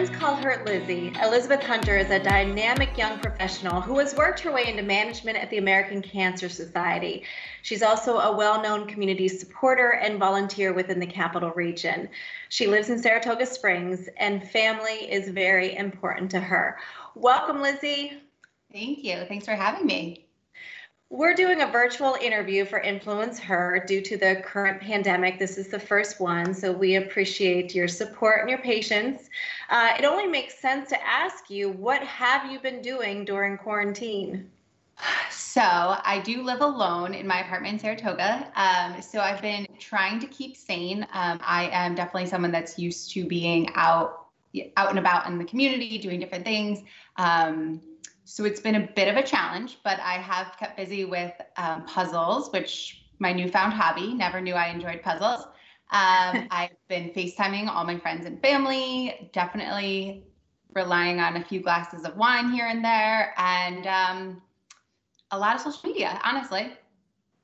friends call her Lizzie, Elizabeth Hunter is a dynamic young professional who has worked her way into management at the American Cancer Society. She's also a well known community supporter and volunteer within the capital region. She lives in Saratoga Springs, and family is very important to her. Welcome, Lizzie. Thank you. Thanks for having me. We're doing a virtual interview for Influence Her due to the current pandemic. This is the first one, so we appreciate your support and your patience. Uh, it only makes sense to ask you what have you been doing during quarantine? So, I do live alone in my apartment in Saratoga. Um, so, I've been trying to keep sane. Um, I am definitely someone that's used to being out, out and about in the community, doing different things. Um, so it's been a bit of a challenge, but I have kept busy with um, puzzles, which my newfound hobby. Never knew I enjoyed puzzles. Um, I've been FaceTiming all my friends and family, definitely relying on a few glasses of wine here and there, and um, a lot of social media, honestly.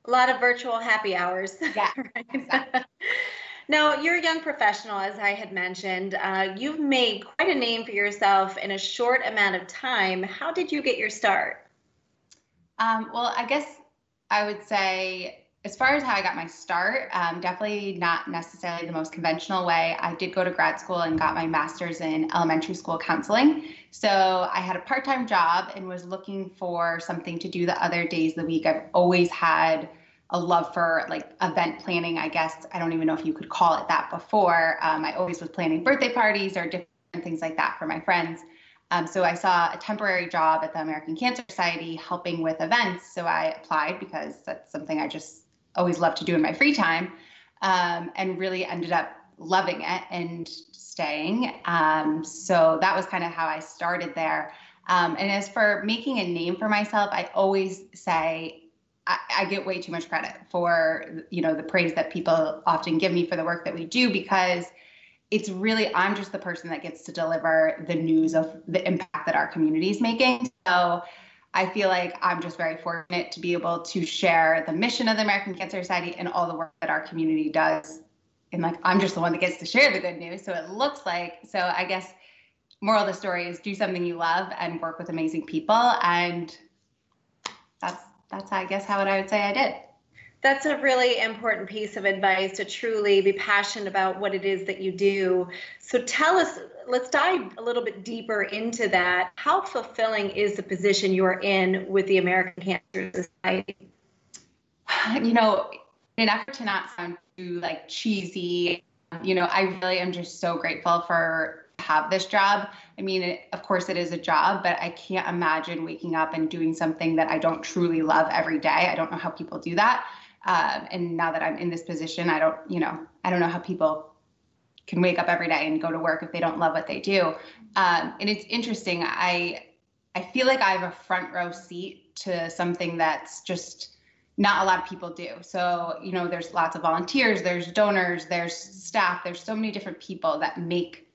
A lot of virtual happy hours. Yeah. right? exactly. Now, you're a young professional, as I had mentioned. Uh, you've made quite a name for yourself in a short amount of time. How did you get your start? Um, well, I guess I would say, as far as how I got my start, um, definitely not necessarily the most conventional way. I did go to grad school and got my master's in elementary school counseling. So I had a part time job and was looking for something to do the other days of the week. I've always had a love for like event planning, I guess. I don't even know if you could call it that before. Um, I always was planning birthday parties or different things like that for my friends. Um, so I saw a temporary job at the American Cancer Society helping with events. So I applied because that's something I just always love to do in my free time um, and really ended up loving it and staying. Um, so that was kind of how I started there. Um, and as for making a name for myself, I always say I, get way too much credit for you know the praise that people often give me for the work that we do because it's really I'm just the person that gets to deliver the news of the impact that our community is making. So I feel like I'm just very fortunate to be able to share the mission of the American Cancer Society and all the work that our community does. And like I'm just the one that gets to share the good news. So it looks like so I guess moral of the story is do something you love and work with amazing people and that's that's I guess how I would say I did. That's a really important piece of advice to truly be passionate about what it is that you do. So tell us, let's dive a little bit deeper into that. How fulfilling is the position you're in with the American Cancer Society? You know, in an effort to not sound too like cheesy, you know, I really am just so grateful for have this job. I mean, it, of course, it is a job, but I can't imagine waking up and doing something that I don't truly love every day. I don't know how people do that. Um, and now that I'm in this position, I don't, you know, I don't know how people can wake up every day and go to work if they don't love what they do. Um, and it's interesting. I I feel like I have a front row seat to something that's just not a lot of people do. So, you know, there's lots of volunteers, there's donors, there's staff, there's so many different people that make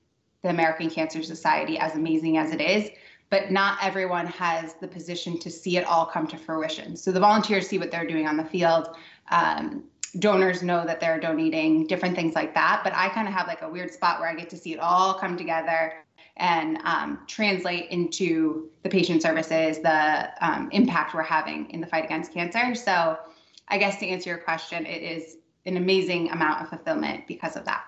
the American Cancer Society, as amazing as it is, but not everyone has the position to see it all come to fruition. So the volunteers see what they're doing on the field. Um, donors know that they're donating different things like that but i kind of have like a weird spot where i get to see it all come together and um, translate into the patient services the um, impact we're having in the fight against cancer so i guess to answer your question it is an amazing amount of fulfillment because of that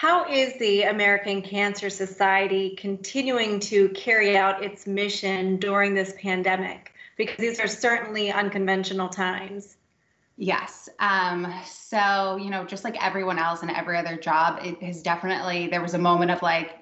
how is the American Cancer Society continuing to carry out its mission during this pandemic? Because these are certainly unconventional times. Yes. Um, so, you know, just like everyone else and every other job, it has definitely, there was a moment of like,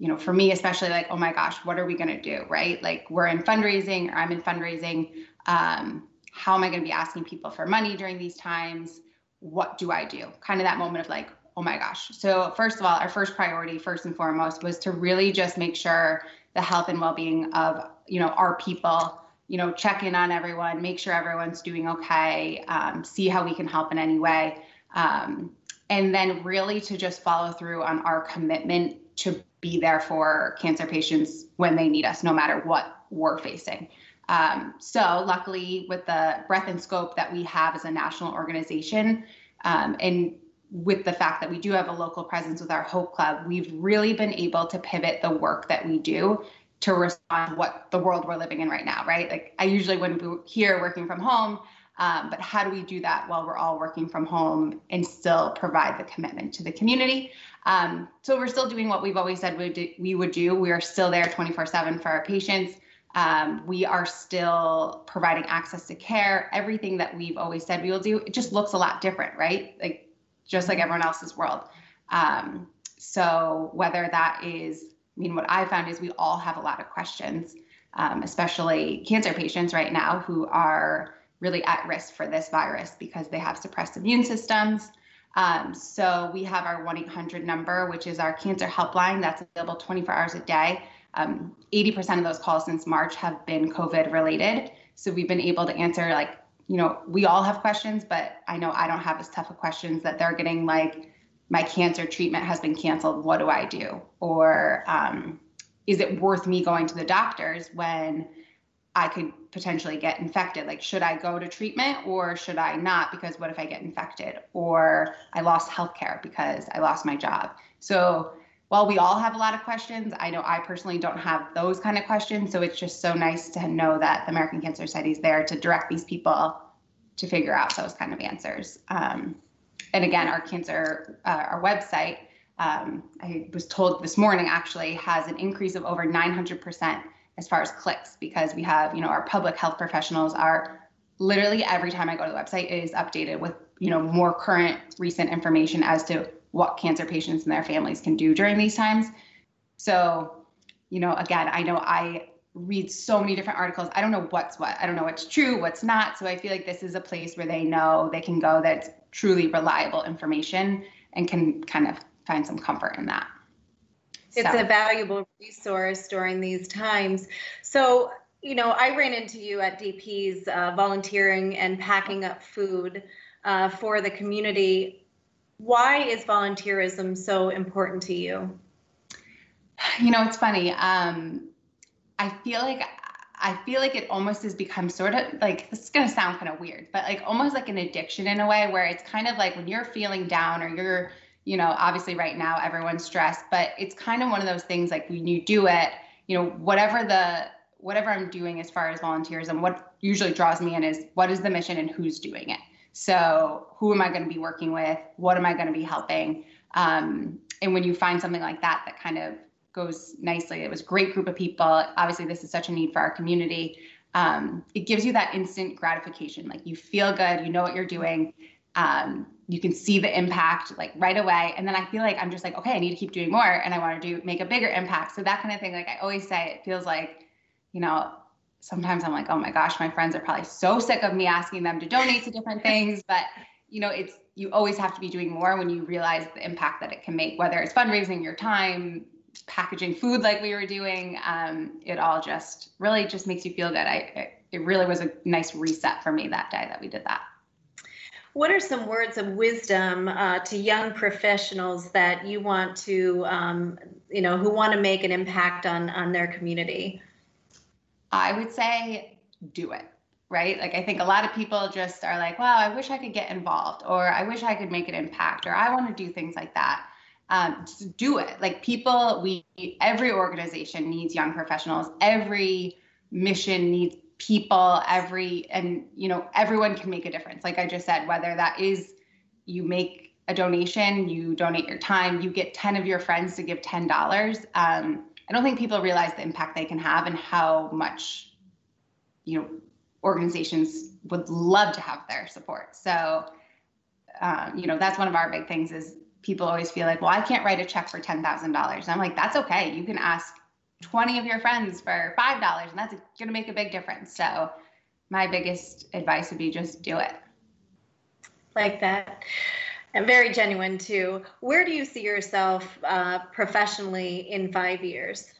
you know, for me, especially like, oh my gosh, what are we going to do? Right. Like, we're in fundraising, or I'm in fundraising. Um, how am I going to be asking people for money during these times? What do I do? Kind of that moment of like, oh my gosh. So, first of all, our first priority, first and foremost, was to really just make sure the health and well-being of you know our people. You know, check in on everyone, make sure everyone's doing okay, um, see how we can help in any way, um, and then really to just follow through on our commitment to be there for cancer patients when they need us, no matter what we're facing. Um, so, luckily, with the breadth and scope that we have as a national organization, um, and with the fact that we do have a local presence with our Hope Club, we've really been able to pivot the work that we do to respond what the world we're living in right now, right? Like I usually wouldn't be here working from home, um, but how do we do that while we're all working from home and still provide the commitment to the community? Um, so we're still doing what we've always said we, do, we would do. We are still there 24/7 for our patients. Um, we are still providing access to care. Everything that we've always said we will do, it just looks a lot different, right? Like just like everyone else's world. Um, so whether that is, I mean, what I found is we all have a lot of questions, um, especially cancer patients right now who are really at risk for this virus because they have suppressed immune systems. Um, so we have our 1 800 number, which is our cancer helpline that's available 24 hours a day. Um, 80% of those calls since March have been COVID related. So we've been able to answer like, you know, we all have questions, but I know I don't have as tough of questions that they're getting like, my cancer treatment has been canceled. What do I do? Or um, is it worth me going to the doctors when I could potentially get infected? Like, should I go to treatment or should I not? Because what if I get infected? Or I lost healthcare because I lost my job. So while we all have a lot of questions, I know I personally don't have those kind of questions. So it's just so nice to know that the American Cancer Society is there to direct these people to figure out those kind of answers. Um, and again, our cancer, uh, our website, um, I was told this morning actually has an increase of over 900% as far as clicks because we have, you know, our public health professionals are literally every time I go to the website it is updated with, you know, more current recent information as to what cancer patients and their families can do during these times. So, you know, again, I know I read so many different articles. I don't know what's what. I don't know what's true, what's not. So I feel like this is a place where they know they can go that's truly reliable information and can kind of find some comfort in that. It's so. a valuable resource during these times. So, you know, I ran into you at DP's uh, volunteering and packing up food uh, for the community why is volunteerism so important to you? You know, it's funny. Um, I feel like I feel like it almost has become sort of like this is gonna sound kind of weird, but like almost like an addiction in a way where it's kind of like when you're feeling down or you're, you know, obviously right now everyone's stressed, but it's kind of one of those things like when you do it, you know, whatever the whatever I'm doing as far as volunteerism, what usually draws me in is what is the mission and who's doing it. So, who am I going to be working with? What am I going to be helping? Um, and when you find something like that, that kind of goes nicely. It was a great group of people. Obviously, this is such a need for our community. Um, it gives you that instant gratification. Like you feel good, you know what you're doing. Um, you can see the impact like right away. And then I feel like I'm just like, okay, I need to keep doing more and I want to do make a bigger impact. So that kind of thing, like I always say, it feels like, you know, sometimes I'm like, oh my gosh, my friends are probably so sick of me asking them to donate to different things. But you know, it's you always have to be doing more when you realize the impact that it can make, whether it's fundraising your time, packaging food like we were doing. Um, it all just really just makes you feel good. I it, it really was a nice reset for me that day that we did that. What are some words of wisdom uh, to young professionals that you want to, um, you know, who want to make an impact on on their community? I would say do it, right? Like I think a lot of people just are like, wow, I wish I could get involved, or I wish I could make an impact, or I want to do things like that. Um, just do it. Like people, we every organization needs young professionals. Every mission needs people. Every and you know everyone can make a difference. Like I just said, whether that is you make a donation, you donate your time, you get ten of your friends to give ten dollars. Um, I don't think people realize the impact they can have and how much, you know, organizations would love to have their support. So, um, you know, that's one of our big things is people always feel like, well, I can't write a check for ten thousand dollars. I'm like, that's okay. You can ask 20 of your friends for five dollars, and that's going to make a big difference. So, my biggest advice would be just do it. Like that and very genuine too. Where do you see yourself uh, professionally in five years?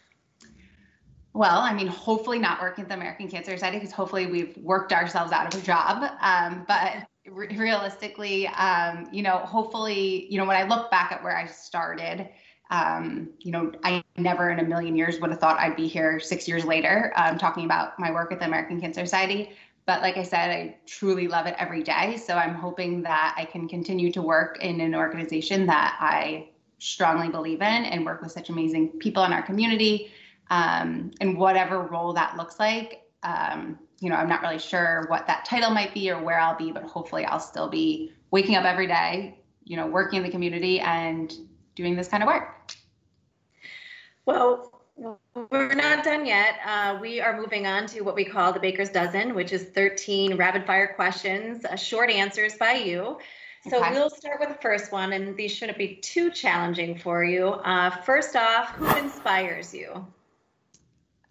Well, I mean, hopefully not working at the American Cancer Society because hopefully we've worked ourselves out of a job. Um, but re- realistically, um, you know, hopefully, you know, when I look back at where I started, um, you know, I never in a million years would have thought I'd be here six years later um, talking about my work at the American Cancer Society. But like I said, I truly love it every day. So I'm hoping that I can continue to work in an organization that I strongly believe in and work with such amazing people in our community um, and whatever role that looks like. Um, you know, I'm not really sure what that title might be or where I'll be, but hopefully I'll still be waking up every day, you know, working in the community and doing this kind of work. Well, we're not done yet. Uh, we are moving on to what we call the Baker's Dozen, which is 13 rapid fire questions, uh, short answers by you. So okay. we'll start with the first one, and these shouldn't be too challenging for you. Uh, first off, who inspires you?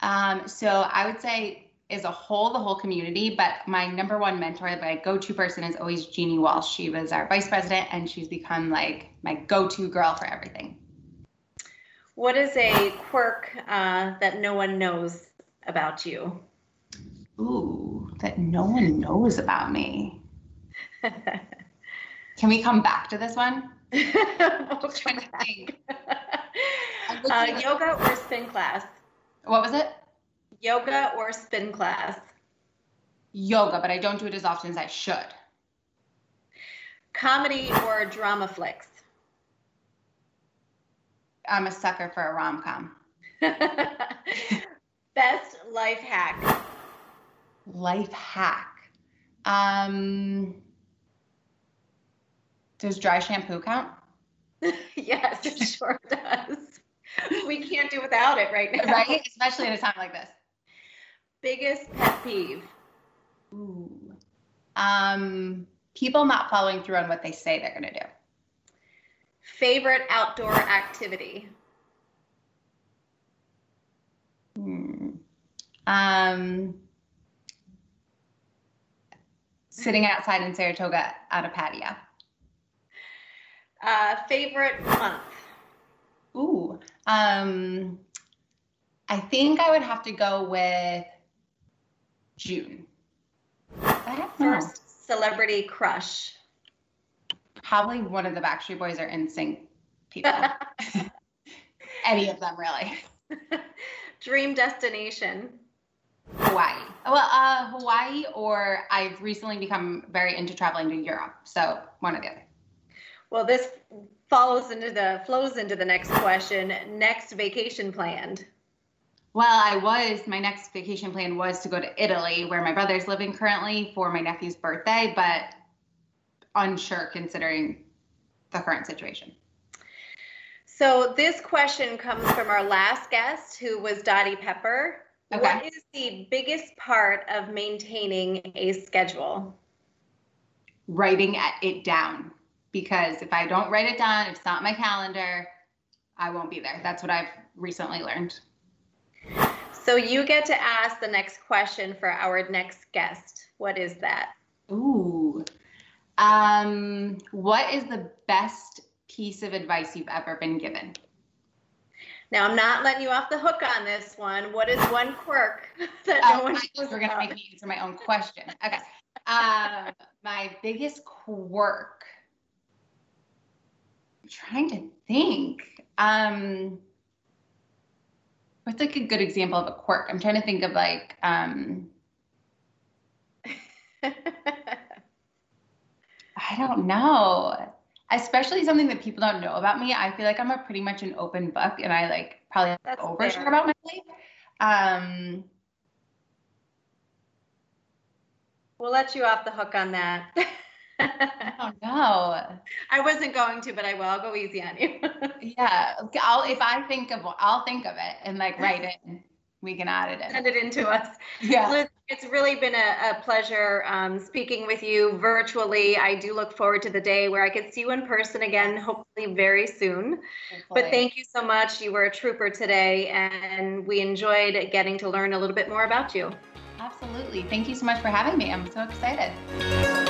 Um, so I would say, as a whole, the whole community, but my number one mentor, my go to person is always Jeannie Walsh. She was our vice president, and she's become like my go to girl for everything. What is a quirk uh, that no one knows about you? Ooh, that no one knows about me. Can we come back to this one? we'll come back. uh, yoga or spin class? What was it? Yoga or spin class? Yoga, but I don't do it as often as I should. Comedy or drama flicks? I'm a sucker for a rom com. Best life hack. Life hack. Um, does dry shampoo count? yes, it sure does. We can't do without it right now. Right? Especially at a time like this. Biggest pet peeve. Ooh. Um, people not following through on what they say they're going to do. Favorite outdoor activity? Hmm. Um, sitting outside in Saratoga at a patio. Uh, favorite month? Ooh, um, I think I would have to go with June. First celebrity crush? Probably one of the Backstreet Boys or NSYNC people. Any of them, really. Dream destination? Hawaii. Well, uh, Hawaii, or I've recently become very into traveling to Europe. So one or the other. Well, this follows into the flows into the next question. Next vacation planned. Well, I was my next vacation plan was to go to Italy, where my brother's living currently for my nephew's birthday, but unsure considering the current situation. So this question comes from our last guest, who was Dottie Pepper. Okay. What is the biggest part of maintaining a schedule? Writing it down because if I don't write it down, if it's not my calendar, I won't be there. That's what I've recently learned. So you get to ask the next question for our next guest. What is that? Ooh. Um, what is the best piece of advice you've ever been given? Now I'm not letting you off the hook on this one. What is one quirk that oh, no one knows? We're gonna make me answer my own question. Okay. Um, my biggest quirk I'm trying to think. Um, what's like a good example of a quirk? I'm trying to think of like um, I don't know. Especially something that people don't know about me. I feel like I'm a pretty much an open book and I like probably overshare about my life. Um, we'll let you off the hook on that. oh no. I wasn't going to, but I will. I'll go easy on you. yeah. I'll if I think of I'll think of it and like write it. We can add it in. Send it into us. Yeah. Liz, it's really been a, a pleasure um, speaking with you virtually. I do look forward to the day where I could see you in person again, hopefully very soon. Hopefully. But thank you so much. You were a trooper today, and we enjoyed getting to learn a little bit more about you. Absolutely. Thank you so much for having me. I'm so excited.